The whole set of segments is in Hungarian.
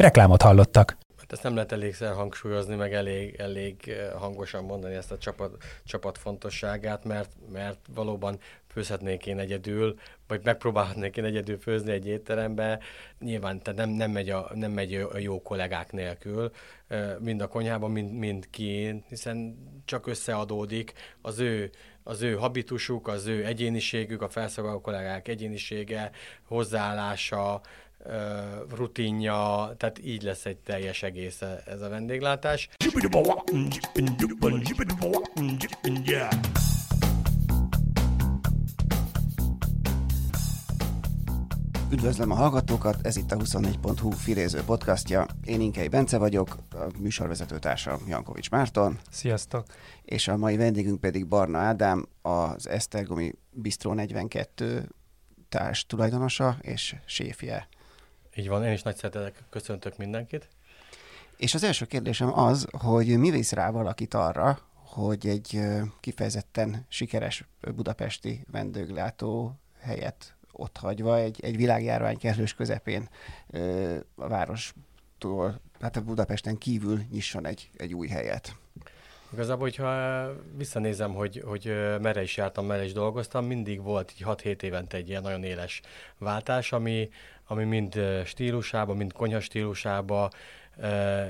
Reklámot hallottak. Hát ezt nem lehet elégszer hangsúlyozni, meg elég, elég eh, hangosan mondani ezt a csapat, csapat fontosságát, mert, mert valóban főzhetnék én egyedül, vagy megpróbálhatnék én egyedül főzni egy étterembe. Nyilván tehát nem, nem, megy a, nem megy a jó kollégák nélkül, eh, mind a konyhában, mind, mind ki, hiszen csak összeadódik az ő az ő habitusuk, az ő egyéniségük, a felszolgáló kollégák egyénisége, hozzáállása, rutinja, tehát így lesz egy teljes egész ez a vendéglátás. Üdvözlöm a hallgatókat, ez itt a 24.hu filéző podcastja. Én Inkei Bence vagyok, a műsorvezetőtársa Jankovics Márton. Sziasztok! És a mai vendégünk pedig Barna Ádám, az Esztergomi Bistro 42 társ tulajdonosa és séfje. Így van, én is nagy szeretetek köszöntök mindenkit. És az első kérdésem az, hogy mi visz rá valakit arra, hogy egy kifejezetten sikeres budapesti vendéglátó helyet ott hagyva, egy, egy világjárvány kellős közepén a várostól, hát a Budapesten kívül nyisson egy, egy új helyet. Igazából, hogyha visszanézem, hogy, hogy merre is jártam, merre is dolgoztam, mindig volt így 6-7 évente egy ilyen nagyon éles váltás, ami, ami mind stílusába, mind konyha stílusába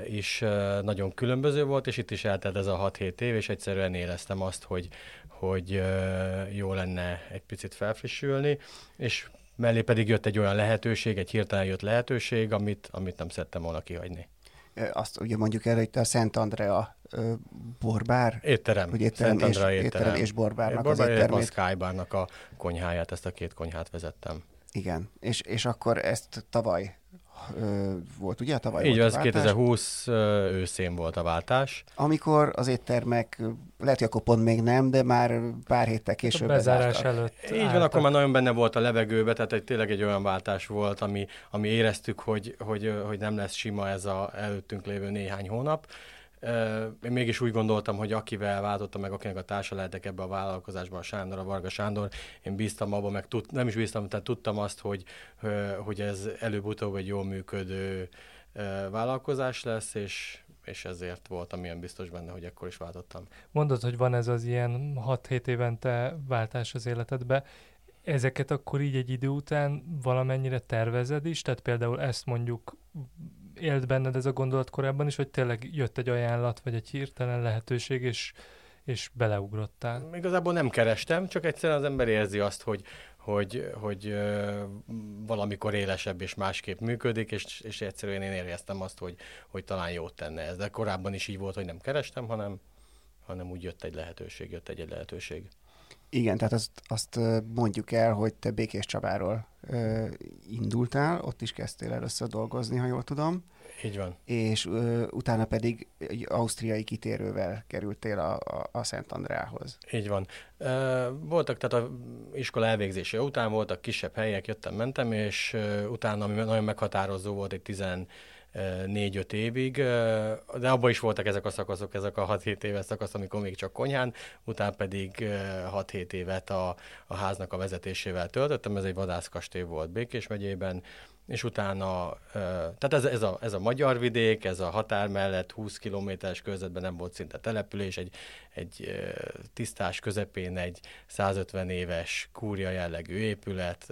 is nagyon különböző volt, és itt is eltelt ez a 6-7 év, és egyszerűen éreztem azt, hogy, hogy jó lenne egy picit felfrissülni, és mellé pedig jött egy olyan lehetőség, egy hirtelen jött lehetőség, amit, amit nem szerettem volna kihagyni. Azt ugye mondjuk el, hogy a Szent Andrea borbár? Étterem. Hogy étterem, Szent és, étterem. étterem és borbárnak borbár, az éttermét. a Skybarnak a konyháját, ezt a két konyhát vezettem. Igen, és, és akkor ezt tavaly ö, volt, ugye? Tavaly Így volt az 2020 őszén volt a váltás. Amikor az éttermek, lehet, hogy akkor pont még nem, de már pár héttel később A bezárás bezártak. előtt. Így van, álltak. akkor már nagyon benne volt a levegőbe, tehát egy, tényleg egy olyan váltás volt, ami, ami éreztük, hogy, hogy, hogy nem lesz sima ez a előttünk lévő néhány hónap. Én mégis úgy gondoltam, hogy akivel váltottam meg, akinek a társa lehetek ebbe a vállalkozásban, a Sándor, a Varga Sándor, én bíztam abban, meg tud, nem is bíztam, tehát tudtam azt, hogy, hogy ez előbb-utóbb egy jól működő vállalkozás lesz, és, és ezért voltam ilyen biztos benne, hogy ekkor is váltottam. Mondod, hogy van ez az ilyen 6-7 évente váltás az életedbe. Ezeket akkor így egy idő után valamennyire tervezed is? Tehát például ezt mondjuk élt benned ez a gondolat korábban is, vagy tényleg jött egy ajánlat, vagy egy hirtelen lehetőség, és, és beleugrottál? Igazából nem kerestem, csak egyszerűen az ember érzi azt, hogy, hogy, hogy ö, valamikor élesebb és másképp működik, és, és egyszerűen én éreztem azt, hogy, hogy talán jót tenne ez. De korábban is így volt, hogy nem kerestem, hanem, hanem úgy jött egy lehetőség, jött egy, egy lehetőség. Igen, tehát azt, azt mondjuk el, hogy te Békés Csabáról ö, indultál, ott is kezdtél először dolgozni, ha jól tudom, Így van. és ö, utána pedig egy ausztriai kitérővel kerültél a, a, a Szent Andreához. Így van. Ö, Voltak, tehát a iskola elvégzése után voltak kisebb helyek, jöttem, mentem, és ö, utána ami nagyon meghatározó volt egy 14-5 évig, de abban is voltak ezek a szakaszok, ezek a 6-7 éves szakasz, amikor még csak konyhán, utána pedig ö, 6-7 évet a, a háznak a vezetésével töltöttem, ez egy vadászkastély volt Békés megyében, és utána, tehát ez, ez, a, ez a magyar vidék, ez a határ mellett 20 kilométeres körzetben nem volt szinte település, egy, egy tisztás közepén egy 150 éves kúria jellegű épület,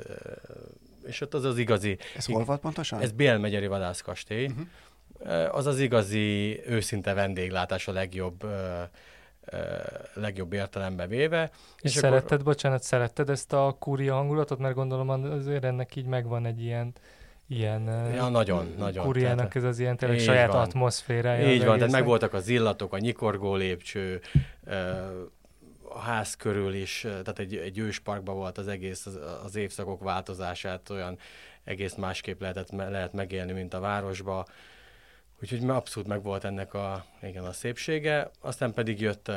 és ott az az igazi... Ez hol volt pontosan? Ez Bélmegyeri vadászkastély. Uh-huh. Az az igazi őszinte vendéglátás a legjobb, ö, ö, legjobb értelembe véve. És, és akkor- szeretted, bocsánat, szeretted ezt a kúria hangulatot? Mert gondolom azért ennek így megvan egy ilyen ilyen Ja, nagyon, nagyon. kúriának Tehát- ez az ilyen tényleg saját van. atmoszférája. Így van, tehát megvoltak az illatok, a nyikorgó lépcső, a ház körül is, tehát egy, egy ősparkban volt az egész, az, az évszakok változását olyan egész másképp lehetett, lehet megélni, mint a városba. Úgyhogy abszolút meg volt ennek a, igen, a szépsége. Aztán pedig jött uh,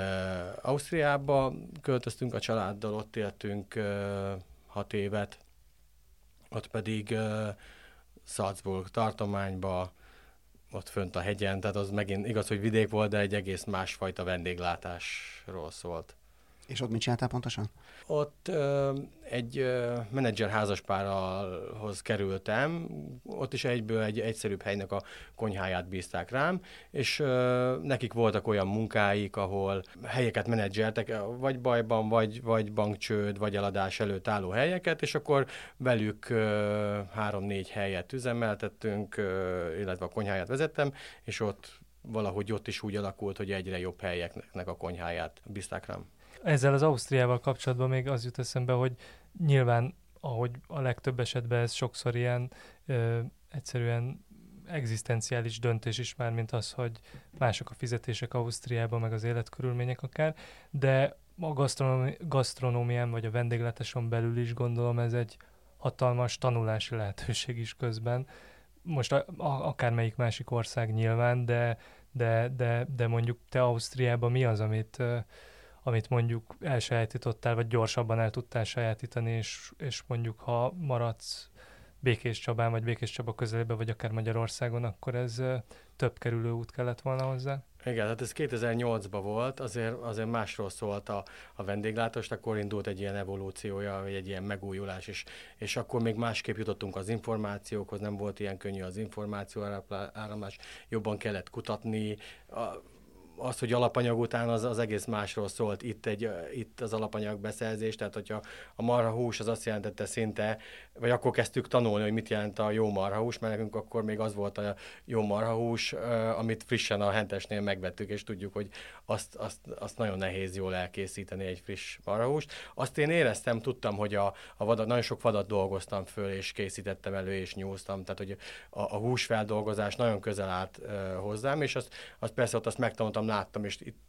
Ausztriába, költöztünk a családdal, ott éltünk hat évet, ott pedig uh, Salzburg tartományba, ott fönt a hegyen, tehát az megint igaz, hogy vidék volt, de egy egész másfajta vendéglátásról szólt. És ott mit csináltál pontosan? Ott ö, egy ö, menedzser házaspárhoz kerültem, ott is egyből egy egyszerűbb helynek a konyháját bízták rám, és ö, nekik voltak olyan munkáik, ahol helyeket menedzseltek, vagy bajban, vagy, vagy bankcsőd, vagy eladás előtt álló helyeket, és akkor velük három-négy helyet üzemeltettünk, ö, illetve a konyháját vezettem, és ott valahogy ott is úgy alakult, hogy egyre jobb helyeknek a konyháját bízták rám. Ezzel az Ausztriával kapcsolatban még az jut eszembe, hogy nyilván, ahogy a legtöbb esetben ez sokszor ilyen ö, egyszerűen egzisztenciális döntés is már, mint az, hogy mások a fizetések Ausztriában, meg az életkörülmények akár, de a gasztronómi- gasztronómián vagy a vendéglátáson belül is gondolom ez egy hatalmas tanulási lehetőség is közben. Most a, a, akármelyik másik ország nyilván, de, de, de, de mondjuk te Ausztriában mi az, amit amit mondjuk elsajátítottál, vagy gyorsabban el tudtál sajátítani, és, és mondjuk ha maradsz Békés Csabán, vagy Békés Csaba közelében, vagy akár Magyarországon, akkor ez több kerülő út kellett volna hozzá? Igen, hát ez 2008-ban volt, azért, azért másról szólt a, a vendéglátás, akkor indult egy ilyen evolúciója, vagy egy ilyen megújulás, és, és akkor még másképp jutottunk az információkhoz, nem volt ilyen könnyű az információ áramlás, jobban kellett kutatni, a, az, hogy alapanyag után az, az egész másról szólt itt, egy, itt az alapanyag beszerzés, tehát hogyha a marhahús az azt jelentette szinte, vagy akkor kezdtük tanulni, hogy mit jelent a jó marhahús, mert nekünk akkor még az volt a jó marhahús, amit frissen a hentesnél megvettük, és tudjuk, hogy azt, azt, azt nagyon nehéz jól elkészíteni egy friss marhahúst. Azt én éreztem, tudtam, hogy a, a vadat, nagyon sok vadat dolgoztam föl, és készítettem elő, és nyúztam, tehát hogy a, a húsfeldolgozás nagyon közel állt hozzám, és azt, azt persze ott azt megtanultam, láttam, és itt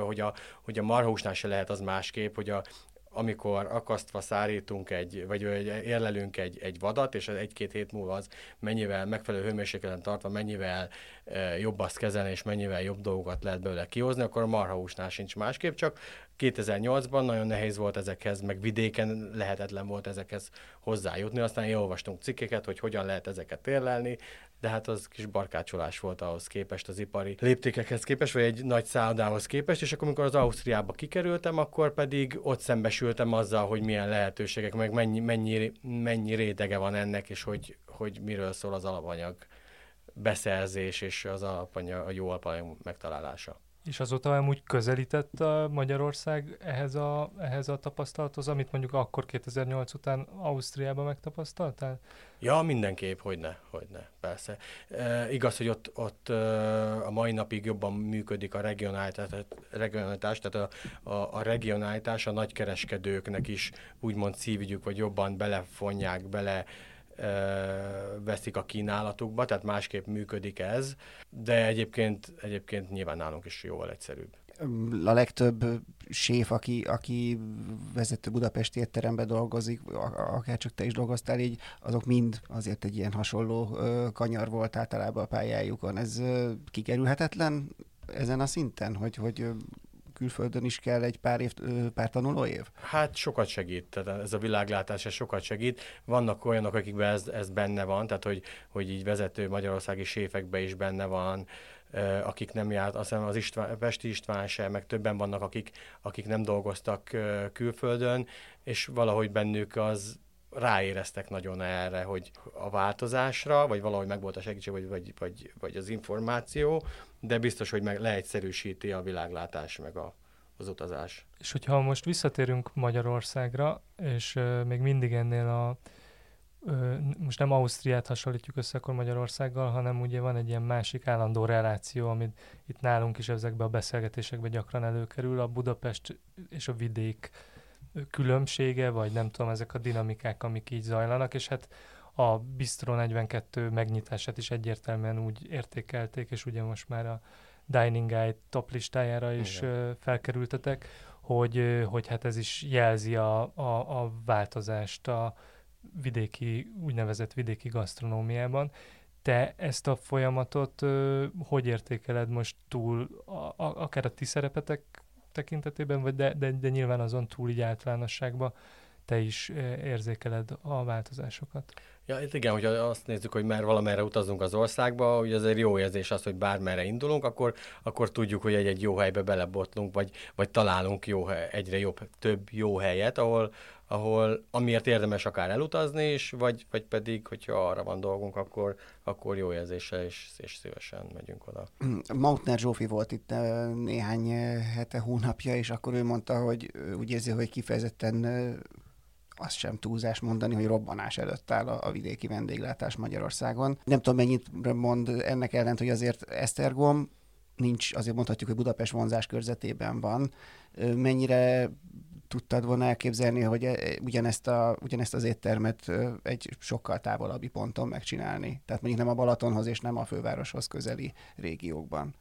hogy a, hogy a marhúsnál se lehet az másképp, hogy a, amikor akasztva szárítunk egy, vagy érlelünk egy, egy vadat, és egy-két hét múlva az mennyivel megfelelő hőmérsékleten tartva, mennyivel jobb azt kezelni, és mennyivel jobb dolgokat lehet belőle kihozni, akkor a marhahúsnál sincs másképp, csak 2008-ban nagyon nehéz volt ezekhez, meg vidéken lehetetlen volt ezekhez hozzájutni. Aztán én olvastunk cikkeket, hogy hogyan lehet ezeket érlelni, de hát az kis barkácsolás volt ahhoz képest, az ipari léptékekhez képest, vagy egy nagy szállodához képest, és akkor, amikor az Ausztriába kikerültem, akkor pedig ott szembesültem azzal, hogy milyen lehetőségek, meg mennyi, mennyi, mennyi rétege van ennek, és hogy, hogy miről szól az alapanyag beszerzés és az alapanyag, a jó alapanyag megtalálása. És azóta amúgy közelített a Magyarország ehhez a, ehhez a tapasztalathoz, amit mondjuk akkor 2008 után Ausztriában megtapasztaltál? Ja, mindenképp, hogy ne, hogy ne, persze. E, igaz, hogy ott, ott e, a mai napig jobban működik a regionálitás, regionálitás tehát a, a, a regionálitás a nagykereskedőknek is úgymond szívügyük, vagy jobban belefonják, bele veszik a kínálatukba, tehát másképp működik ez, de egyébként, egyébként nyilván nálunk is jóval egyszerűbb. A legtöbb séf, aki, aki vezető budapesti étteremben dolgozik, akár csak te is dolgoztál így, azok mind azért egy ilyen hasonló kanyar volt általában a pályájukon. Ez kikerülhetetlen ezen a szinten, hogy, hogy külföldön is kell egy pár, év, pár tanuló év? Hát sokat segít, tehát ez a világlátás ez sokat segít. Vannak olyanok, akikben ez, ez benne van, tehát hogy, hogy így vezető magyarországi séfekben is benne van, akik nem járt, azt hiszem az István, Pesti István sem, meg többen vannak, akik, akik nem dolgoztak külföldön, és valahogy bennük az ráéreztek nagyon erre, hogy a változásra, vagy valahogy meg volt a segítség, vagy, vagy, vagy, vagy az információ, de biztos, hogy meg leegyszerűsíti a világlátás, meg a, az utazás. És hogyha most visszatérünk Magyarországra, és uh, még mindig ennél a most nem Ausztriát hasonlítjuk össze akkor Magyarországgal, hanem ugye van egy ilyen másik állandó reláció, amit itt nálunk is ezekben a beszélgetésekben gyakran előkerül, a Budapest és a vidék különbsége, vagy nem tudom, ezek a dinamikák, amik így zajlanak, és hát a Bistro 42 megnyitását is egyértelműen úgy értékelték, és ugye most már a Dining Guide top listájára is Igen. felkerültetek, hogy, hogy hát ez is jelzi a, a, a változást a vidéki, úgynevezett vidéki gasztronómiában. te ezt a folyamatot hogy értékeled most túl, a, a, akár a ti szerepetek tekintetében, vagy de, de, de nyilván azon túl így általánosságban te is érzékeled a változásokat? Ja, igen, hogyha azt nézzük, hogy már valamerre utazunk az országba, hogy azért jó érzés az, hogy bármerre indulunk, akkor, akkor tudjuk, hogy egy-egy jó helybe belebotlunk, vagy, vagy találunk jó, egyre jobb, több jó helyet, ahol, ahol amiért érdemes akár elutazni is, vagy, vagy pedig, hogyha arra van dolgunk, akkor, akkor jó érzéssel és, és szívesen megyünk oda. Mautner Zsófi volt itt néhány hete, hónapja, és akkor ő mondta, hogy úgy érzi, hogy kifejezetten azt sem túlzás mondani, hogy robbanás előtt áll a, a vidéki vendéglátás Magyarországon. Nem tudom, mennyit mond ennek ellent, hogy azért Esztergom nincs, azért mondhatjuk, hogy Budapest vonzás körzetében van. Mennyire tudtad volna elképzelni, hogy e, ugyanezt, a, ugyanezt az éttermet egy sokkal távolabbi ponton megcsinálni? Tehát mondjuk nem a Balatonhoz és nem a fővároshoz közeli régiókban.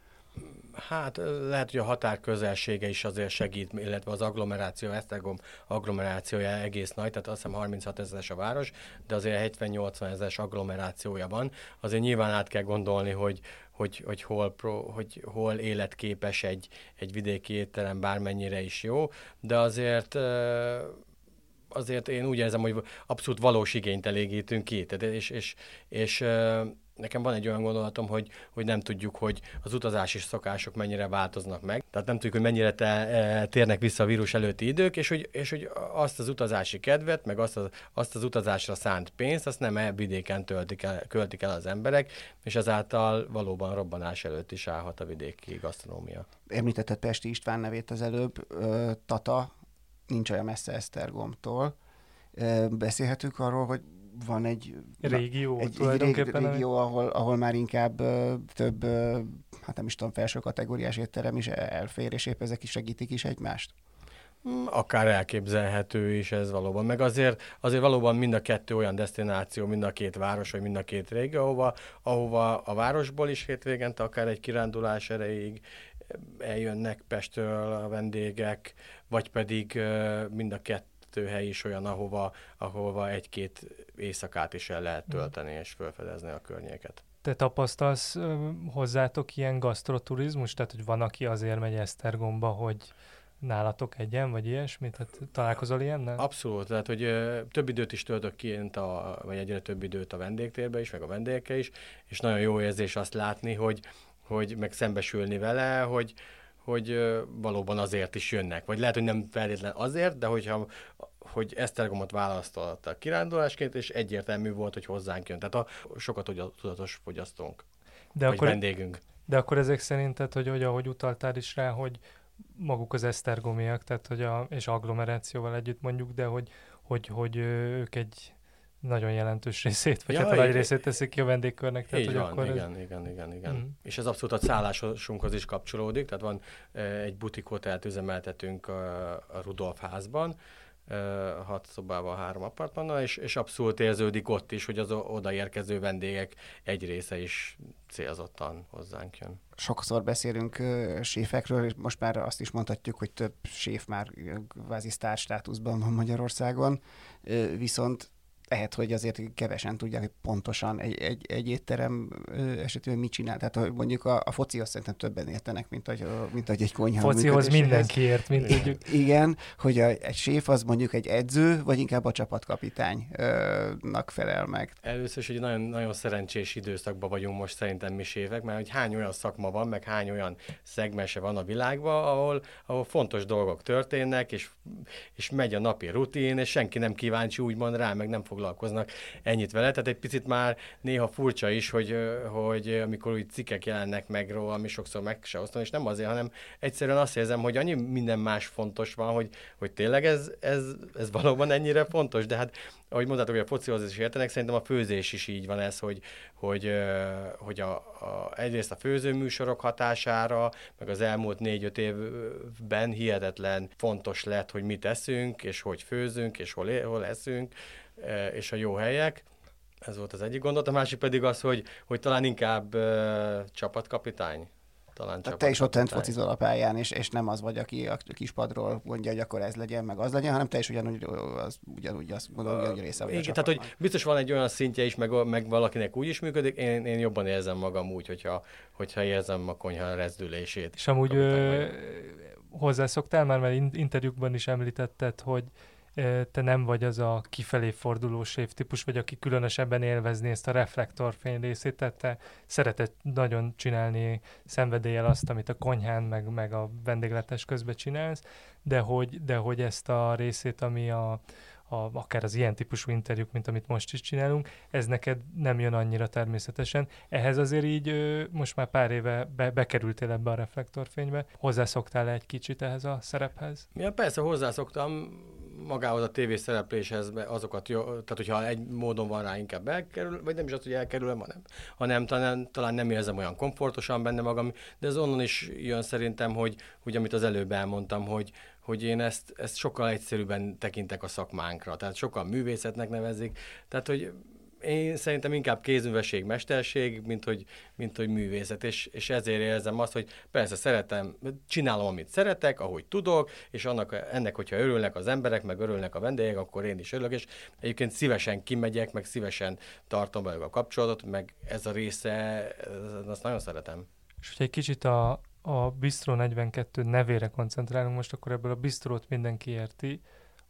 Hát lehet, hogy a határ közelsége is azért segít, illetve az agglomeráció, Esztergom agglomerációja egész nagy, tehát azt hiszem 36 ezeres a város, de azért 70-80 ezeres agglomerációja van. Azért nyilván át kell gondolni, hogy, hogy, hogy, hol, pro, hogy hol életképes egy, egy vidéki étterem, bármennyire is jó, de azért azért én úgy érzem, hogy abszolút valós igényt elégítünk ki, és, és, és nekem van egy olyan gondolatom, hogy, hogy nem tudjuk, hogy az utazási szokások mennyire változnak meg. Tehát nem tudjuk, hogy mennyire te, e, térnek vissza a vírus előtti idők, és hogy, és hogy azt az utazási kedvet, meg azt az, azt az utazásra szánt pénzt, azt nem e vidéken töltik el, költik el az emberek, és ezáltal valóban robbanás előtt is állhat a vidéki gasztronómia. Említetted Pesti István nevét az előbb, Tata nincs olyan messze Esztergomtól. Beszélhetünk arról, hogy van egy régió, egy, egy régió, régió ahol, ahol már inkább uh, több, uh, hát nem is tudom, felső kategóriás étterem is elfér, és épp ezek is segítik is egymást. Hmm, akár elképzelhető is ez valóban. Meg azért, azért valóban mind a kettő olyan destináció, mind a két város, vagy mind a két régió, ahova, ahova a városból is hétvégente, akár egy kirándulás erejéig eljönnek Pestről a vendégek, vagy pedig mind a kettő hely is olyan, ahova, ahova egy-két éjszakát is el lehet hmm. tölteni és felfedezni a környéket. Te tapasztalsz hozzátok ilyen gasztroturizmus? Tehát, hogy van, aki azért megy Esztergomba, hogy nálatok egyen, vagy ilyesmit? Tehát találkozol ilyennel? Abszolút, tehát hogy ö, több időt is töltök kint, a, vagy egyre több időt a vendégtérbe is, meg a vendégekkel is, és nagyon jó érzés azt látni, hogy, hogy meg szembesülni vele, hogy, hogy valóban azért is jönnek. Vagy lehet, hogy nem feltétlen azért, de hogyha hogy Esztergomot választotta kirándulásként, és egyértelmű volt, hogy hozzánk jön. Tehát a sokat tudatos fogyasztónk, de vagy akkor, vendégünk. De akkor ezek szerint, tehát, hogy, hogy ahogy utaltál is rá, hogy maguk az esztergomiak, tehát hogy a, és agglomerációval együtt mondjuk, de hogy, hogy, hogy ők egy nagyon jelentős részét, vagy ja, hát a nagy részét teszik ki a vendégkörnek. Tehát, így hogy van, akkor igen, ez... igen, igen, igen. Mm. És ez abszolút a szállásunkhoz is kapcsolódik, tehát van egy butik hotelt üzemeltetünk a, a Rudolf házban, hat szobával, három apartmannal, és, és abszolút érződik ott is, hogy az odaérkező vendégek egy része is célzottan hozzánk jön. Sokszor beszélünk uh, séfekről, és most már azt is mondhatjuk, hogy több séf már kvázi sztár státuszban van Magyarországon, uh, viszont lehet, hogy azért kevesen tudják, hogy pontosan egy, egy, egy étterem esetében mit csinál. Tehát hogy mondjuk a, a focihoz szerintem többen értenek, mint hogy, mint hogy egy konyha. Focihoz mindenki ért, mint tudjuk. Igen, hogy a, egy séf az mondjuk egy edző, vagy inkább a csapatkapitánynak felel meg. Először is egy nagyon, nagyon szerencsés időszakban vagyunk most szerintem mi séfek, mert hogy hány olyan szakma van, meg hány olyan szegmese van a világban, ahol, ahol fontos dolgok történnek, és, és megy a napi rutin, és senki nem kíváncsi úgymond rá, meg nem fog foglalkoznak ennyit vele. Tehát egy picit már néha furcsa is, hogy, hogy amikor úgy cikkek jelennek meg róla, ami sokszor meg se osztom, és nem azért, hanem egyszerűen azt érzem, hogy annyi minden más fontos van, hogy, hogy tényleg ez, ez, ez valóban ennyire fontos, de hát ahogy mondtátok, hogy a focihoz is értenek, szerintem a főzés is így van ez, hogy, hogy, hogy a, a, egyrészt a főzőműsorok hatására, meg az elmúlt négy-öt évben hihetetlen fontos lett, hogy mit eszünk, és hogy főzünk, és hol, hol eszünk, és a jó helyek. Ez volt az egyik gondolat. A másik pedig az, hogy, hogy talán inkább uh, csapatkapitány. talán Tehát te is ott lent focizol a pályán, és, és nem az vagy, aki a kispadról mondja, hogy akkor ez legyen, meg az legyen, hanem te is ugyanúgy, az, ugyanúgy azt gondolod, hogy része vagy Igen, tehát hogy biztos van egy olyan szintje is, meg, meg valakinek úgy is működik, én, én jobban érzem magam úgy, hogyha, hogyha érzem a konyha rezdülését. És amúgy ö, hozzászoktál már, mert interjúkban is említetted, hogy te nem vagy az a kifelé forduló típus, vagy aki különösebben élvezni ezt a reflektorfény részét, tehát te szereted nagyon csinálni szenvedéllyel azt, amit a konyhán, meg, meg a vendégletes közben csinálsz, de hogy, de hogy ezt a részét, ami a, a, akár az ilyen típusú interjúk, mint amit most is csinálunk, ez neked nem jön annyira természetesen. Ehhez azért így most már pár éve be, bekerültél ebbe a reflektorfénybe. Hozzászoktál egy kicsit ehhez a szerephez? Ja, persze hozzászoktam magához a tévé szerepléshez azokat, jó, tehát hogyha egy módon van rá, inkább elkerül, vagy nem is az, hogy elkerülöm, hanem, hanem talán, talán nem érzem olyan komfortosan benne magam, de ez onnan is jön szerintem, hogy, hogy amit az előbb elmondtam, hogy, hogy én ezt, ezt sokkal egyszerűbben tekintek a szakmánkra, tehát sokkal művészetnek nevezik, tehát hogy én szerintem inkább kézművesség, mesterség, mint hogy, mint hogy művészet, és, és ezért érzem azt, hogy persze szeretem, csinálom, amit szeretek, ahogy tudok, és annak, ennek, hogyha örülnek az emberek, meg örülnek a vendégek, akkor én is örülök, és egyébként szívesen kimegyek, meg szívesen tartom velük a kapcsolatot, meg ez a része, azt nagyon szeretem. És hogyha egy kicsit a, a Bistro 42 nevére koncentrálunk most, akkor ebből a bistrót mindenki érti,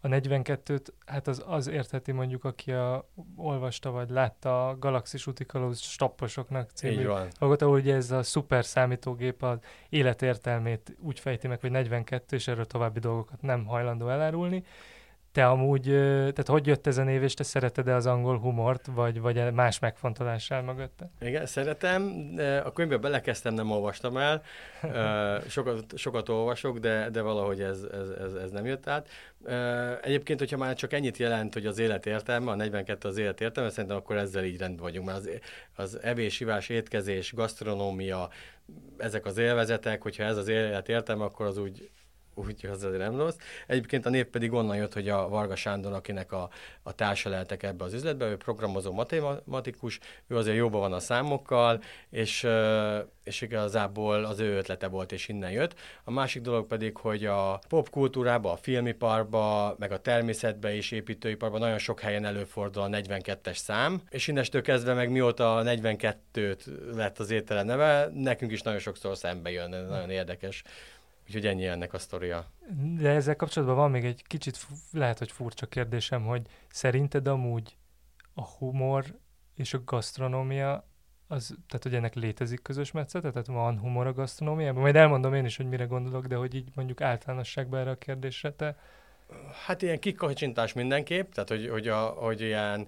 a 42-t, hát az, az értheti mondjuk, aki a, olvasta vagy látta a Galaxis Utikalóz stopposoknak című dolgot, ahol ugye ez a szuper számítógép az életértelmét úgy fejti meg, hogy 42, és erről további dolgokat nem hajlandó elárulni. Te amúgy, tehát hogy jött ez a név, és te szereted-e az angol humort, vagy, vagy más megfontolással mögötte? Igen, szeretem. A könyvbe belekezdtem, nem olvastam el. sokat, sokat olvasok, de, de valahogy ez, ez, ez, ez nem jött át. Egyébként, hogyha már csak ennyit jelent, hogy az élet értelme, a 42 az élet értelme, szerintem akkor ezzel így rendben vagyunk, mert az, az evés, ivás, étkezés, gasztronómia, ezek az élvezetek, hogyha ez az élet értelme, akkor az úgy úgyhogy az azért nem rossz. Egyébként a név pedig onnan jött, hogy a Varga Sándor, akinek a, a társa lehetek ebbe az üzletbe, ő programozó matematikus, ő azért jóban van a számokkal, és, és igazából az ő ötlete volt, és innen jött. A másik dolog pedig, hogy a popkultúrába, a filmiparba, meg a természetbe és építőiparban nagyon sok helyen előfordul a 42-es szám, és innestől kezdve meg mióta a 42-t lett az étele neve, nekünk is nagyon sokszor szembe jön, nagyon érdekes Úgyhogy ennyi ennek a sztoria. De ezzel kapcsolatban van még egy kicsit, lehet, hogy furcsa kérdésem, hogy szerinted amúgy a humor és a gasztronómia, az, tehát hogy ennek létezik közös metszete, tehát van humor a gasztronómiában? Majd elmondom én is, hogy mire gondolok, de hogy így mondjuk általánosságban erre a kérdésre te... Hát ilyen kikacsintás mindenképp, tehát hogy, hogy, a, hogy ilyen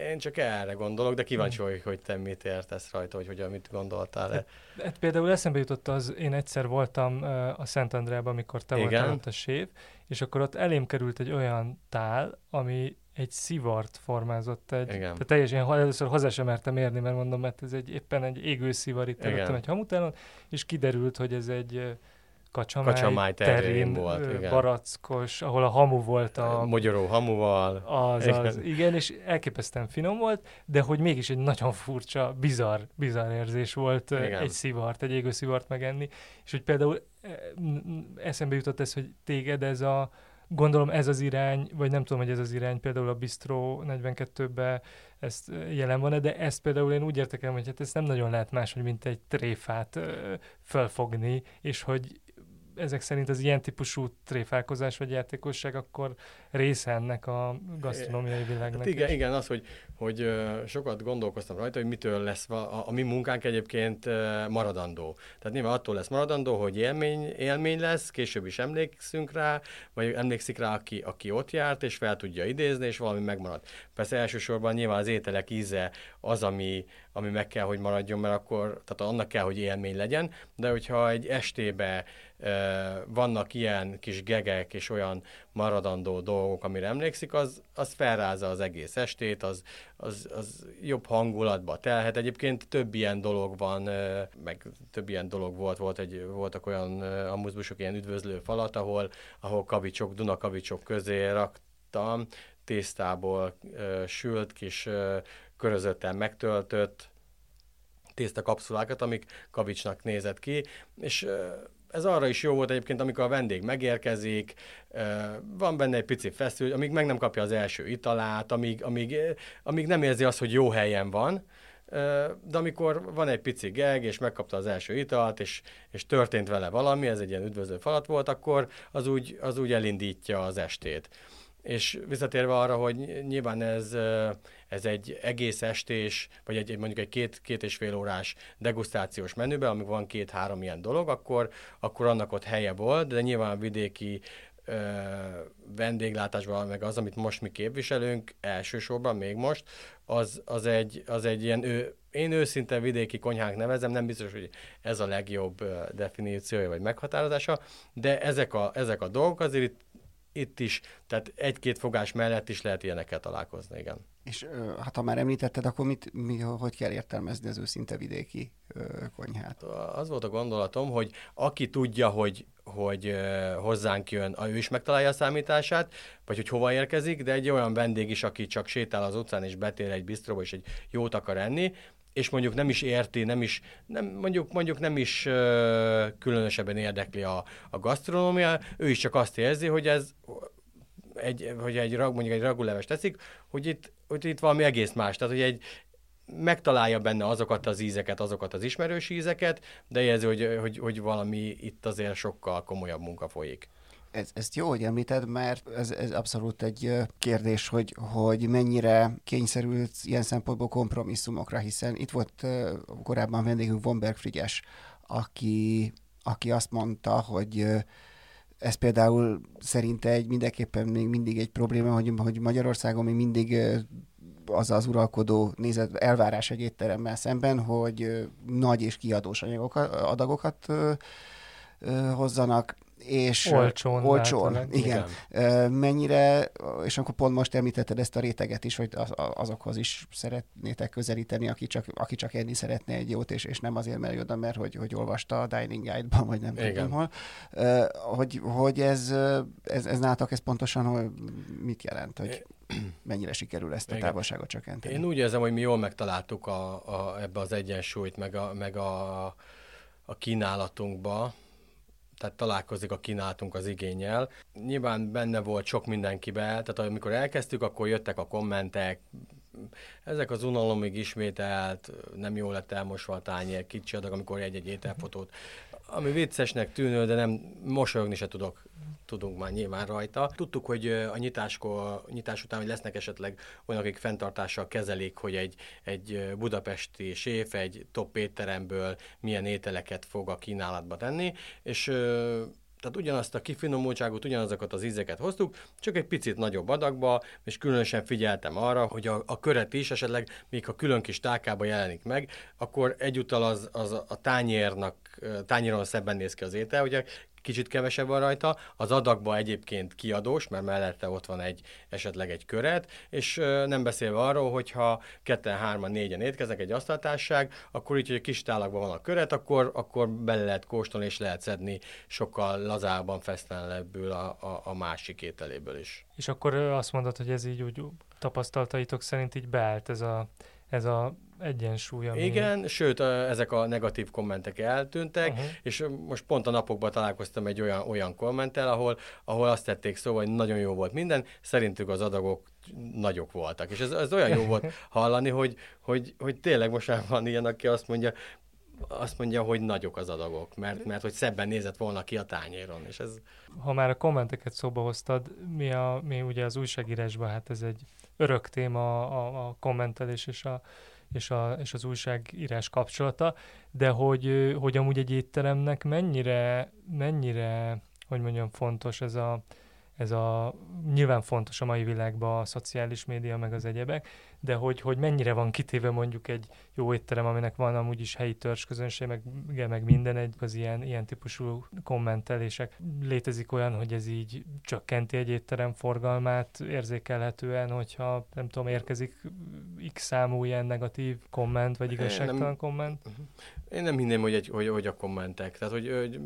én csak erre gondolok, de kíváncsi vagyok, hogy te mit értesz rajta, hogy hogyan mit gondoltál. Hát, hát például eszembe jutott az, én egyszer voltam a Szent Andrában, amikor te Igen. voltál ott a sév, és akkor ott elém került egy olyan tál, ami egy szivart formázott. Egy, Igen. Tehát teljesen először hozzá sem mertem érni, mert mondom, mert ez egy éppen egy égő szivar itt előttem egy hamutálon, és kiderült, hogy ez egy Kacsamály, Kacsamály terén, terén volt, igen. barackos, ahol a hamu volt a... Magyaró hamuval. Az, igen. az, igen, és elképesztően finom volt, de hogy mégis egy nagyon furcsa, bizarr, bizarr érzés volt igen. egy szivart, egy égő szivart megenni, és hogy például eszembe jutott ez, hogy téged ez a, gondolom ez az irány, vagy nem tudom, hogy ez az irány, például a Bistro 42-ben ezt jelen van de ezt például én úgy értekem, hogy hát ezt nem nagyon lehet máshogy, mint egy tréfát fölfogni, és hogy ezek szerint az ilyen típusú tréfálkozás vagy játékosság akkor része ennek a gasztronómiai világnak. Hát igen, igen, az, hogy, hogy sokat gondolkoztam rajta, hogy mitől lesz a, a mi munkánk egyébként maradandó. Tehát nyilván attól lesz maradandó, hogy élmény, élmény lesz, később is emlékszünk rá, vagy emlékszik rá, aki, aki ott járt, és fel tudja idézni, és valami megmarad. Persze elsősorban nyilván az ételek íze az, ami, ami meg kell, hogy maradjon, mert akkor, tehát annak kell, hogy élmény legyen, de hogyha egy estébe vannak ilyen kis gegek és olyan maradandó dolgok, amire emlékszik, az, az felrázza az egész estét, az, az, az jobb hangulatba telhet. Egyébként több ilyen dolog van, meg több ilyen dolog volt, volt egy, voltak olyan amuzbusok, ilyen üdvözlő falat, ahol, ahol kavicsok, Dunakavicsok közé raktam, tésztából sült kis körözötten megtöltött tészta kapszulákat, amik kavicsnak nézett ki, és ez arra is jó volt egyébként, amikor a vendég megérkezik, van benne egy pici feszül, amíg meg nem kapja az első italát, amíg, amíg, amíg nem érzi azt, hogy jó helyen van, de amikor van egy pici geg, és megkapta az első italt, és, és történt vele valami, ez egy ilyen üdvözlő falat volt, akkor az úgy, az úgy elindítja az estét. És visszatérve arra, hogy nyilván ez, ez egy egész estés, vagy egy, mondjuk egy két, két és fél órás degustációs menübe, amikor van két-három ilyen dolog, akkor, akkor annak ott helye volt, de nyilván a vidéki vendéglátásban, meg az, amit most mi képviselünk, elsősorban még most, az, az, egy, az egy ilyen, ő, én őszinte vidéki konyhánk nevezem, nem biztos, hogy ez a legjobb definíciója vagy meghatározása, de ezek a, ezek a dolgok azért itt itt is, tehát egy-két fogás mellett is lehet ilyenekkel találkozni, igen. És hát ha már említetted, akkor mit, mi, hogy kell értelmezni az őszinte vidéki konyhát? Az volt a gondolatom, hogy aki tudja, hogy, hogy hozzánk jön, ő is megtalálja a számítását, vagy hogy hova érkezik, de egy olyan vendég is, aki csak sétál az utcán és betér egy bisztróba és egy jót akar enni, és mondjuk nem is érti, nem is, nem, mondjuk, mondjuk nem is uh, különösebben érdekli a, a gasztronómia, ő is csak azt érzi, hogy ez egy, hogy egy, mondjuk egy raguleves teszik, hogy itt, hogy itt valami egész más. Tehát, hogy egy, megtalálja benne azokat az ízeket, azokat az ismerős ízeket, de érzi, hogy, hogy, hogy valami itt azért sokkal komolyabb munka folyik ez, ezt jó, hogy említed, mert ez, ez abszolút egy kérdés, hogy, hogy mennyire kényszerült ilyen szempontból kompromisszumokra, hiszen itt volt korábban vendégünk Vonberg Frigyes, aki, aki azt mondta, hogy ez például szerinte egy mindenképpen még mindig egy probléma, hogy, hogy Magyarországon még mindig az az uralkodó nézet, elvárás egy étteremmel szemben, hogy nagy és kiadós anyagokat, adagokat hozzanak, és olcsón. Olcsón, igen. igen. Mennyire, és akkor pont most említetted ezt a réteget is, hogy az, azokhoz is szeretnétek közelíteni, aki csak, aki csak enni szeretne egy jót, és, és nem azért, mert oda, mert hogy, hogy olvasta a Dining Guide-ban, vagy nem igen. tudom hol. Hogy, hogy ez, ez, ez nálatok ez pontosan hogy mit jelent, hogy mennyire sikerül ezt a igen. távolságot csökkenteni? Én úgy érzem, hogy mi jól megtaláltuk a, a, ebbe az egyensúlyt, meg a, meg a, a kínálatunkba, tehát találkozik a kínálatunk az igényel. Nyilván benne volt sok mindenkibe, tehát amikor elkezdtük, akkor jöttek a kommentek, ezek az unalomig ismételt, nem jól lett elmosva a tányér, kicsi adag, amikor egy-egy ételfotót, ami viccesnek tűnő, de nem mosolyogni se tudok tudunk már nyilván rajta. Tudtuk, hogy a nyitáskor, nyitás után hogy lesznek esetleg olyanok, akik fenntartással kezelik, hogy egy, egy budapesti séf egy top étteremből milyen ételeket fog a kínálatba tenni, és tehát ugyanazt a kifinomultságot, ugyanazokat az ízeket hoztuk, csak egy picit nagyobb adagba, és különösen figyeltem arra, hogy a, a köret is esetleg, még ha külön kis tálkába jelenik meg, akkor egyúttal az, az a tányérnak, tányéron szebben néz ki az étel, ugye kicsit kevesebb van rajta, az adagba egyébként kiadós, mert mellette ott van egy esetleg egy köret, és nem beszélve arról, hogyha ketten, hárman, négyen étkeznek egy asztaltárság, akkor így, hogy a kis tálakban van a köret, akkor, akkor bele lehet kóstolni, és lehet szedni sokkal lazábban, fesztelenebbül a, a, a másik ételéből is. És akkor azt mondod, hogy ez így úgy tapasztaltaitok szerint így beállt ez a, ez a egyensúly. Ami... Igen, sőt, ezek a negatív kommentek eltűntek, uh-huh. és most pont a napokban találkoztam egy olyan, olyan kommentel, ahol, ahol azt tették szó, hogy nagyon jó volt minden, szerintük az adagok nagyok voltak. És ez, ez olyan jó volt hallani, hogy, hogy, hogy tényleg most már van ilyen, aki azt mondja, azt mondja, hogy nagyok az adagok, mert, mert hogy szebben nézett volna ki a tányéron, és ez... Ha már a kommenteket szóba hoztad, mi, a, mi ugye az újságírásban, hát ez egy örök téma a, a kommentelés és a és, a, és az újságírás kapcsolata, de hogy, hogy amúgy egy étteremnek mennyire, mennyire, hogy mondjam, fontos ez a, ez a, nyilván fontos a mai világban a szociális média, meg az egyebek, de hogy, hogy mennyire van kitéve mondjuk egy jó étterem, aminek van amúgy is helyi törzsközönség, meg, meg minden egy az ilyen, ilyen típusú kommentelések. Létezik olyan, hogy ez így csökkenti egy étterem forgalmát érzékelhetően, hogyha nem tudom, érkezik x számú ilyen negatív komment, vagy igazságtalan komment? Én nem hinném, hogy, egy, hogy, hogy a kommentek. Tehát, hogy, hogy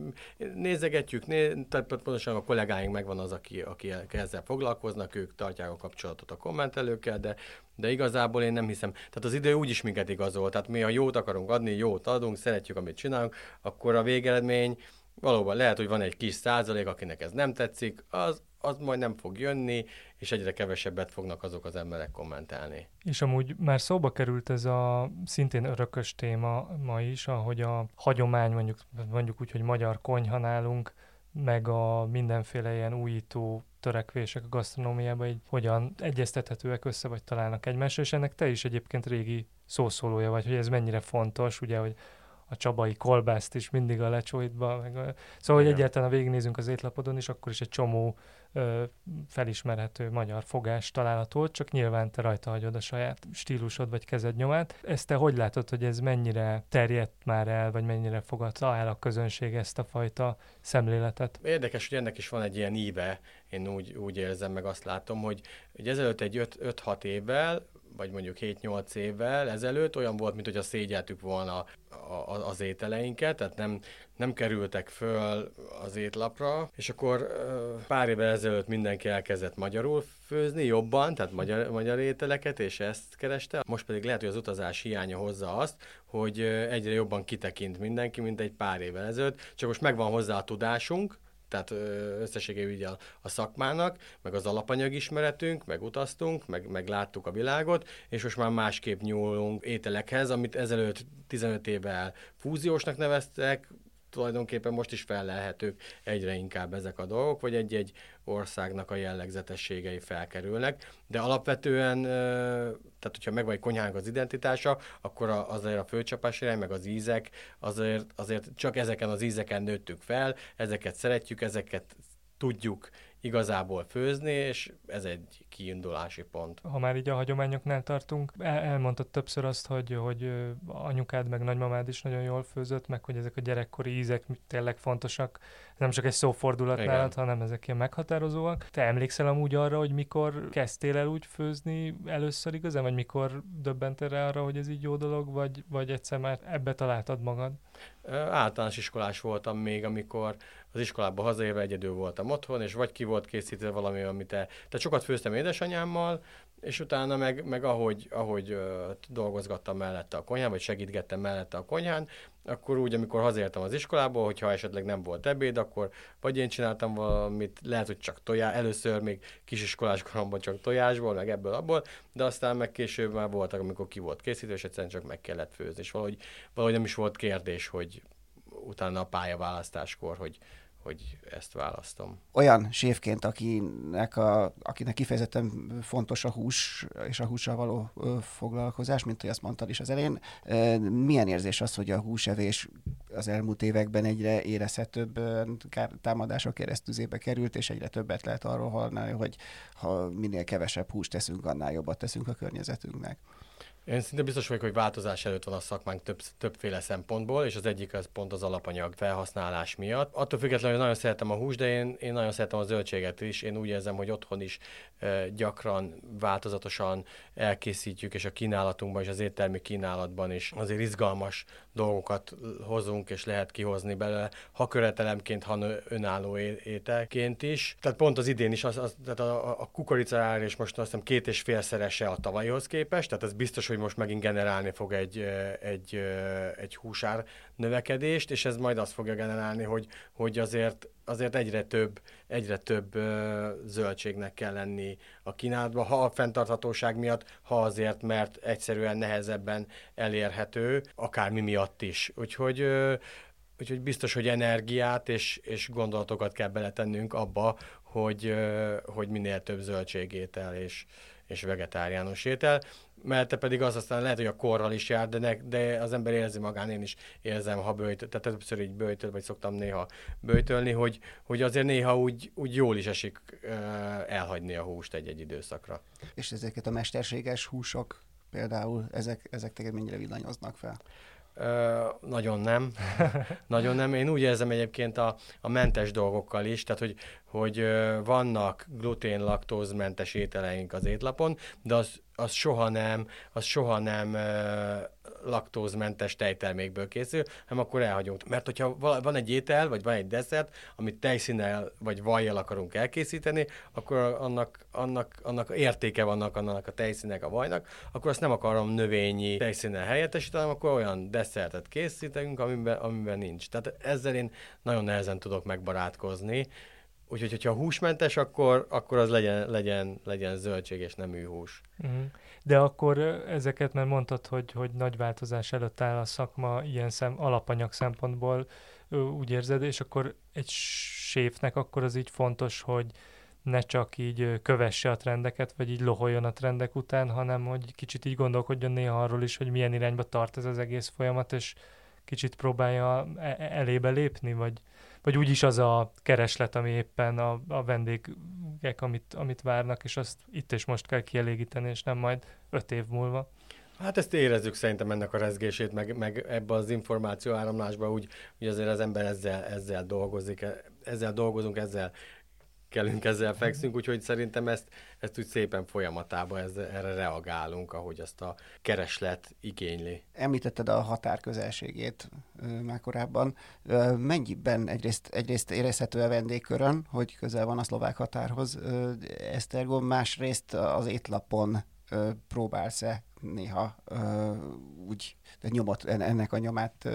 nézegetjük, né, tehát pontosan a kollégáink megvan az, aki, aki ezzel foglalkoznak, ők tartják a kapcsolatot a kommentelőkkel, de de igazából én nem hiszem. Tehát az idő úgy is minket igazol. Tehát mi, ha jót akarunk adni, jót adunk, szeretjük, amit csinálunk, akkor a végeredmény valóban lehet, hogy van egy kis százalék, akinek ez nem tetszik, az, az majd nem fog jönni, és egyre kevesebbet fognak azok az emberek kommentálni. És amúgy már szóba került ez a szintén örökös téma ma is, ahogy a hagyomány, mondjuk, mondjuk úgy, hogy magyar konyha nálunk, meg a mindenféle ilyen újító törekvések a gasztronómiában így hogyan egyeztethetőek össze, vagy találnak egymásra, és ennek te is egyébként régi szószólója vagy, hogy ez mennyire fontos, ugye, hogy a csabai kolbászt is mindig a lecsóidba. Meg a... Szóval, hogy egyáltalán végignézünk az étlapodon, és akkor is egy csomó ö, felismerhető magyar fogás található, csak nyilván te rajta hagyod a saját stílusod vagy kezed nyomát. Ezt te hogy látod, hogy ez mennyire terjedt már el, vagy mennyire fogadta el a közönség ezt a fajta szemléletet? Érdekes, hogy ennek is van egy ilyen íve, én úgy, úgy érzem, meg azt látom, hogy, hogy ezelőtt egy 5-6 évvel vagy mondjuk 7-8 évvel ezelőtt olyan volt, mint hogy a szégyeltük volna az ételeinket, tehát nem, nem kerültek föl az étlapra, és akkor pár évvel ezelőtt mindenki elkezdett magyarul főzni jobban, tehát magyar, magyar ételeket, és ezt kereste. Most pedig lehet, hogy az utazás hiánya hozza azt, hogy egyre jobban kitekint mindenki, mint egy pár évvel ezelőtt, csak most megvan hozzá a tudásunk, tehát összességében ugye a, a szakmának, meg az alapanyagismeretünk, meg utaztunk, meg, meg láttuk a világot, és most már másképp nyúlunk ételekhez, amit ezelőtt 15 évvel fúziósnak neveztek, tulajdonképpen most is fellelhetők egyre inkább ezek a dolgok, vagy egy-egy országnak a jellegzetességei felkerülnek, de alapvetően, tehát hogyha megvan egy konyhának az identitása, akkor azért a főcsapás irány, meg az ízek, azért, azért csak ezeken az ízeken nőttük fel, ezeket szeretjük, ezeket tudjuk igazából főzni, és ez egy kiindulási pont. Ha már így a hagyományoknál tartunk, el- elmondtad többször azt, hogy, hogy anyukád meg nagymamád is nagyon jól főzött, meg hogy ezek a gyerekkori ízek tényleg fontosak, nem csak egy szófordulat Igen. nálad, hanem ezek ilyen meghatározóak. Te emlékszel amúgy arra, hogy mikor kezdtél el úgy főzni először igazán, vagy mikor döbbentél rá arra, hogy ez így jó dolog, vagy, vagy egyszer már ebbe találtad magad? Általános iskolás voltam még, amikor az iskolába hazaérve egyedül voltam otthon, és vagy ki volt készítve valami, amit te... Tehát sokat főztem édesanyámmal, és utána meg, meg ahogy, ahogy uh, dolgozgattam mellette a konyhán, vagy segítgettem mellette a konyhán, akkor úgy, amikor hazértem az iskolából, hogyha esetleg nem volt ebéd, akkor vagy én csináltam valamit, lehet, hogy csak tojás, először még kisiskolás koromban csak tojásból, meg ebből abból, de aztán meg később már voltak, amikor ki volt készítő, és egyszerűen csak meg kellett főzni, és valahogy, valahogy nem is volt kérdés, hogy utána a pályaválasztáskor, hogy hogy ezt választom. Olyan sévként, akinek, a, akinek kifejezetten fontos a hús és a hússal való foglalkozás, mint hogy azt mondtad is az elején, milyen érzés az, hogy a húsevés az elmúlt években egyre érezhetőbb támadások keresztüzébe került, és egyre többet lehet arról hallani, hogy ha minél kevesebb húst teszünk, annál jobbat teszünk a környezetünknek. Én szinte biztos vagyok, hogy változás előtt van a szakmánk több, többféle szempontból, és az egyik az pont az alapanyag felhasználás miatt. Attól függetlenül, hogy nagyon szeretem a hús, de én, én nagyon szeretem a zöldséget is. Én úgy érzem, hogy otthon is e, gyakran, változatosan elkészítjük, és a kínálatunkban és az éttermi kínálatban is azért izgalmas dolgokat hozunk, és lehet kihozni belőle, ha követelemként, ha önálló ételként is. Tehát pont az idén is, az, az, tehát a, a kukorica és most azt hiszem két és félszerese a tavalyhoz képest, tehát ez biztos, hogy most megint generálni fog egy, egy, egy húsár növekedést, és ez majd azt fogja generálni, hogy, hogy azért, azért egyre több, egyre több zöldségnek kell lenni a kínálatban, ha a fenntarthatóság miatt, ha azért, mert egyszerűen nehezebben elérhető, akár mi miatt is. Úgyhogy Úgyhogy biztos, hogy energiát és, és gondolatokat kell beletennünk abba, hogy, hogy minél több zöldségétel és, és vegetáriánus étel mellette pedig az aztán lehet, hogy a korral is jár, de, ne, de az ember érzi magán, én is érzem, ha bőjt, tehát többször így bőjtöl, vagy szoktam néha bőjtölni, hogy, hogy azért néha úgy, úgy jól is esik elhagyni a húst egy-egy időszakra. És ezeket a mesterséges húsok például, ezek, ezek téged mennyire villanyoznak fel? Ö, nagyon nem. nagyon nem. Én úgy érzem egyébként a, a mentes dolgokkal is, tehát hogy, hogy vannak glutén, laktózmentes ételeink az étlapon, de az az soha nem, az soha nem laktózmentes tejtermékből készül, hanem akkor elhagyunk. Mert hogyha van egy étel, vagy van egy desszert, amit tejszínnel vagy vajjal akarunk elkészíteni, akkor annak, annak, annak értéke vannak annak a tejszínek, a vajnak, akkor azt nem akarom növényi tejszínnel helyettesíteni, akkor olyan desszertet készítünk, amiben, amiben nincs. Tehát ezzel én nagyon nehezen tudok megbarátkozni, Úgyhogy, hogyha húsmentes, akkor, akkor az legyen, legyen, legyen zöldség és nem hús. Uh-huh. De akkor ezeket, mert mondtad, hogy, hogy nagy változás előtt áll a szakma ilyen szem, alapanyag szempontból, úgy érzed, és akkor egy séfnek akkor az így fontos, hogy ne csak így kövesse a trendeket, vagy így loholjon a trendek után, hanem hogy kicsit így gondolkodjon néha arról is, hogy milyen irányba tart ez az egész folyamat, és kicsit próbálja e-, e-, elébe lépni, vagy vagy úgyis az a kereslet, ami éppen a, a vendégek, amit, amit várnak, és azt itt és most kell kielégíteni, és nem majd öt év múlva. Hát ezt érezzük szerintem ennek a rezgését, meg, meg ebbe az információ áramlásba, úgy, hogy azért az ember ezzel, ezzel dolgozik, ezzel dolgozunk, ezzel kelünk, ezzel fekszünk, úgyhogy szerintem ezt, ezt úgy szépen folyamatában ez, erre reagálunk, ahogy azt a kereslet igényli. Említetted a határ közelségét már korábban. Mennyiben egyrészt, egyrészt érezhető a vendégkörön, hogy közel van a szlovák határhoz Esztergom, másrészt az étlapon próbálsz-e néha úgy de nyomot, ennek a nyomát,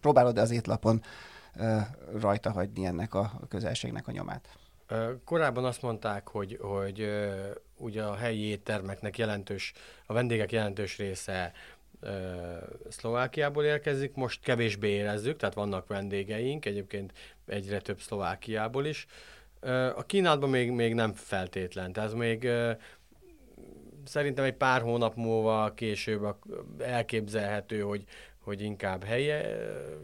próbálod az étlapon rajta hagyni ennek a közelségnek a nyomát? Korábban azt mondták, hogy, hogy ugye a helyi éttermeknek jelentős, a vendégek jelentős része Szlovákiából érkezik, most kevésbé érezzük, tehát vannak vendégeink, egyébként egyre több Szlovákiából is. A kínálatban még, még nem feltétlen, tehát még szerintem egy pár hónap múlva később elképzelhető, hogy, hogy inkább helyi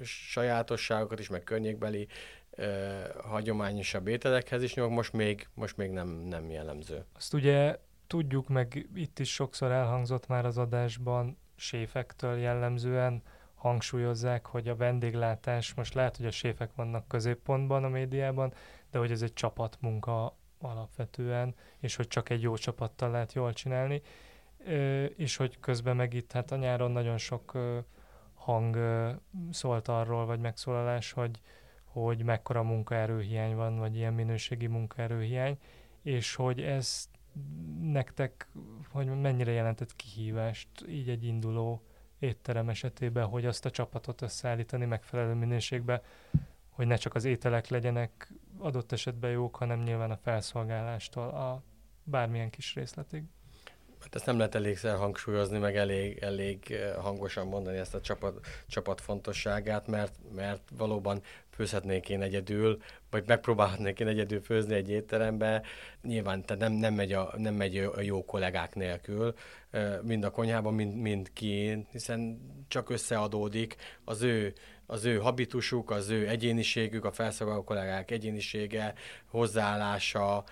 sajátosságokat is, meg környékbeli hagyományosabb ételekhez is nyúlok, most még, most még nem, nem jellemző. Azt ugye tudjuk, meg itt is sokszor elhangzott már az adásban, séfektől jellemzően hangsúlyozzák, hogy a vendéglátás, most lehet, hogy a séfek vannak középpontban a médiában, de hogy ez egy csapatmunka alapvetően, és hogy csak egy jó csapattal lehet jól csinálni, és hogy közben meg itt hát a nyáron nagyon sok hang szólt arról, vagy megszólalás, hogy hogy mekkora munkaerőhiány van, vagy ilyen minőségi munkaerőhiány, és hogy ez nektek, hogy mennyire jelentett kihívást így egy induló étterem esetében, hogy azt a csapatot összeállítani megfelelő minőségbe, hogy ne csak az ételek legyenek adott esetben jók, hanem nyilván a felszolgálástól a bármilyen kis részletig. Hát ezt nem lehet elégszer hangsúlyozni, meg elég, elég eh, hangosan mondani ezt a csapat, csapat fontosságát, mert, mert valóban főzhetnék én egyedül, vagy megpróbálhatnék én egyedül főzni egy étterembe. Nyilván tehát nem, nem, megy a, nem megy a jó kollégák nélkül, eh, mind a konyhában, mind, mind ki, hiszen csak összeadódik az ő az ő habitusuk, az ő egyéniségük, a felszolgáló kollégák egyénisége, hozzáállása,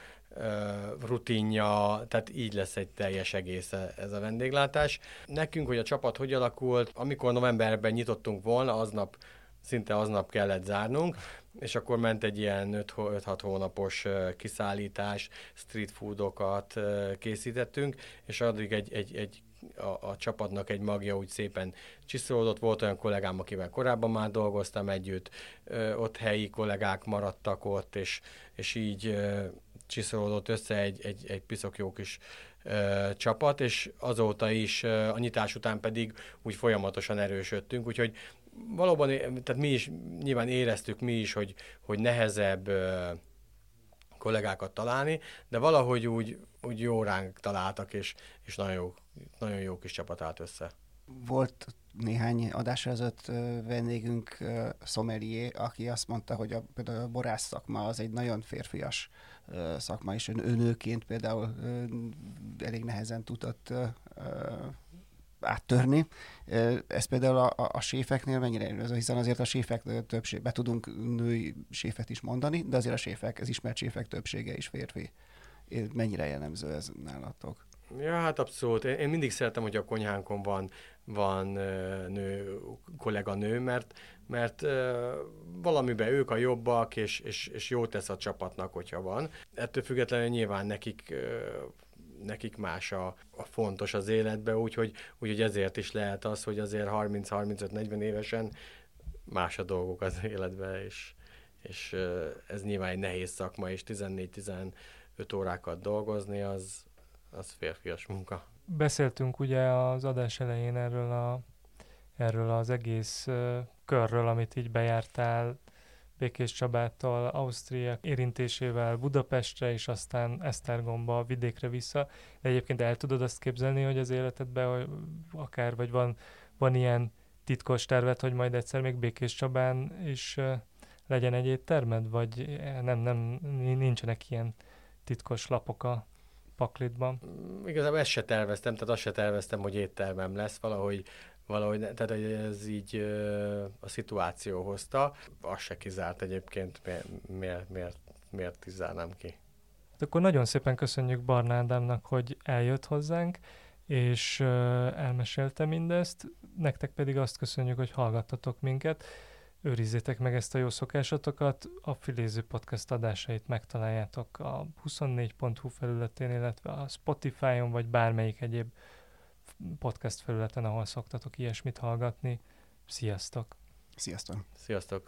rutinja, tehát így lesz egy teljes egész ez a vendéglátás. Nekünk, hogy a csapat hogy alakult, amikor novemberben nyitottunk volna, aznap szinte aznap kellett zárnunk, és akkor ment egy ilyen 5-6 hónapos kiszállítás, street foodokat készítettünk, és addig egy, egy, egy a, a csapatnak egy magja úgy szépen csiszolódott. Volt olyan kollégám, akivel korábban már dolgoztam együtt, ott helyi kollégák maradtak ott, és, és így csiszolódott össze egy, egy, egy piszok jó kis ö, csapat, és azóta is, ö, a nyitás után pedig úgy folyamatosan erősödtünk, úgyhogy valóban, tehát mi is nyilván éreztük mi is, hogy, hogy nehezebb ö, kollégákat találni, de valahogy úgy, úgy jó ránk találtak, és, és nagyon, jó, nagyon jó kis csapat állt össze. Volt néhány adásra ezelőtt vendégünk Szomelié, aki azt mondta, hogy a, például a borász szakma az egy nagyon férfias szakma, és ő nőként például elég nehezen tudott áttörni. Ez például a, a, a séfeknél mennyire jellemző, hiszen azért a séfek többség, be tudunk női séfet is mondani, de azért a séfek, az ismert séfek többsége is férfi. Mennyire jellemző ez nálatok? Ja, hát abszolút. Én, én mindig szeretem, hogy a konyhánkon van, van nő, kollega-nő, mert, mert valamiben ők a jobbak, és, és, és jó tesz a csapatnak, hogyha van. Ettől függetlenül nyilván nekik nekik más a, a fontos az életbe, úgyhogy, úgyhogy ezért is lehet az, hogy azért 30-35-40 évesen más a dolgok az életbe, és, és ez nyilván egy nehéz szakma, és 14-15 órákat dolgozni, az, az férfias munka. Beszéltünk ugye az adás elején erről, a, erről az egész körről, amit így bejártál, Békés Csabától, Ausztria érintésével Budapestre, és aztán Esztergomba, vidékre vissza. De egyébként el tudod azt képzelni, hogy az életedben hogy akár, vagy van, van ilyen titkos tervet, hogy majd egyszer még Békés Csabán is legyen egy éttermed, vagy nem, nem, nincsenek ilyen titkos lapok a paklitban? Igazából ezt se terveztem, tehát azt se terveztem, hogy éttermem lesz, valahogy valahogy, tehát ez így a szituáció hozta. Az se kizárt egyébként, miért, miért, miért, miért zárnám ki. Hát akkor nagyon szépen köszönjük Barnádámnak, hogy eljött hozzánk, és elmesélte mindezt. Nektek pedig azt köszönjük, hogy hallgattatok minket. Őrizzétek meg ezt a jó szokásotokat. A Filéző Podcast adásait megtaláljátok a 24.hu felületén, illetve a Spotify-on, vagy bármelyik egyéb podcast felületen, ahol szoktatok ilyesmit hallgatni. Sziasztok! Sziasztok! Sziasztok!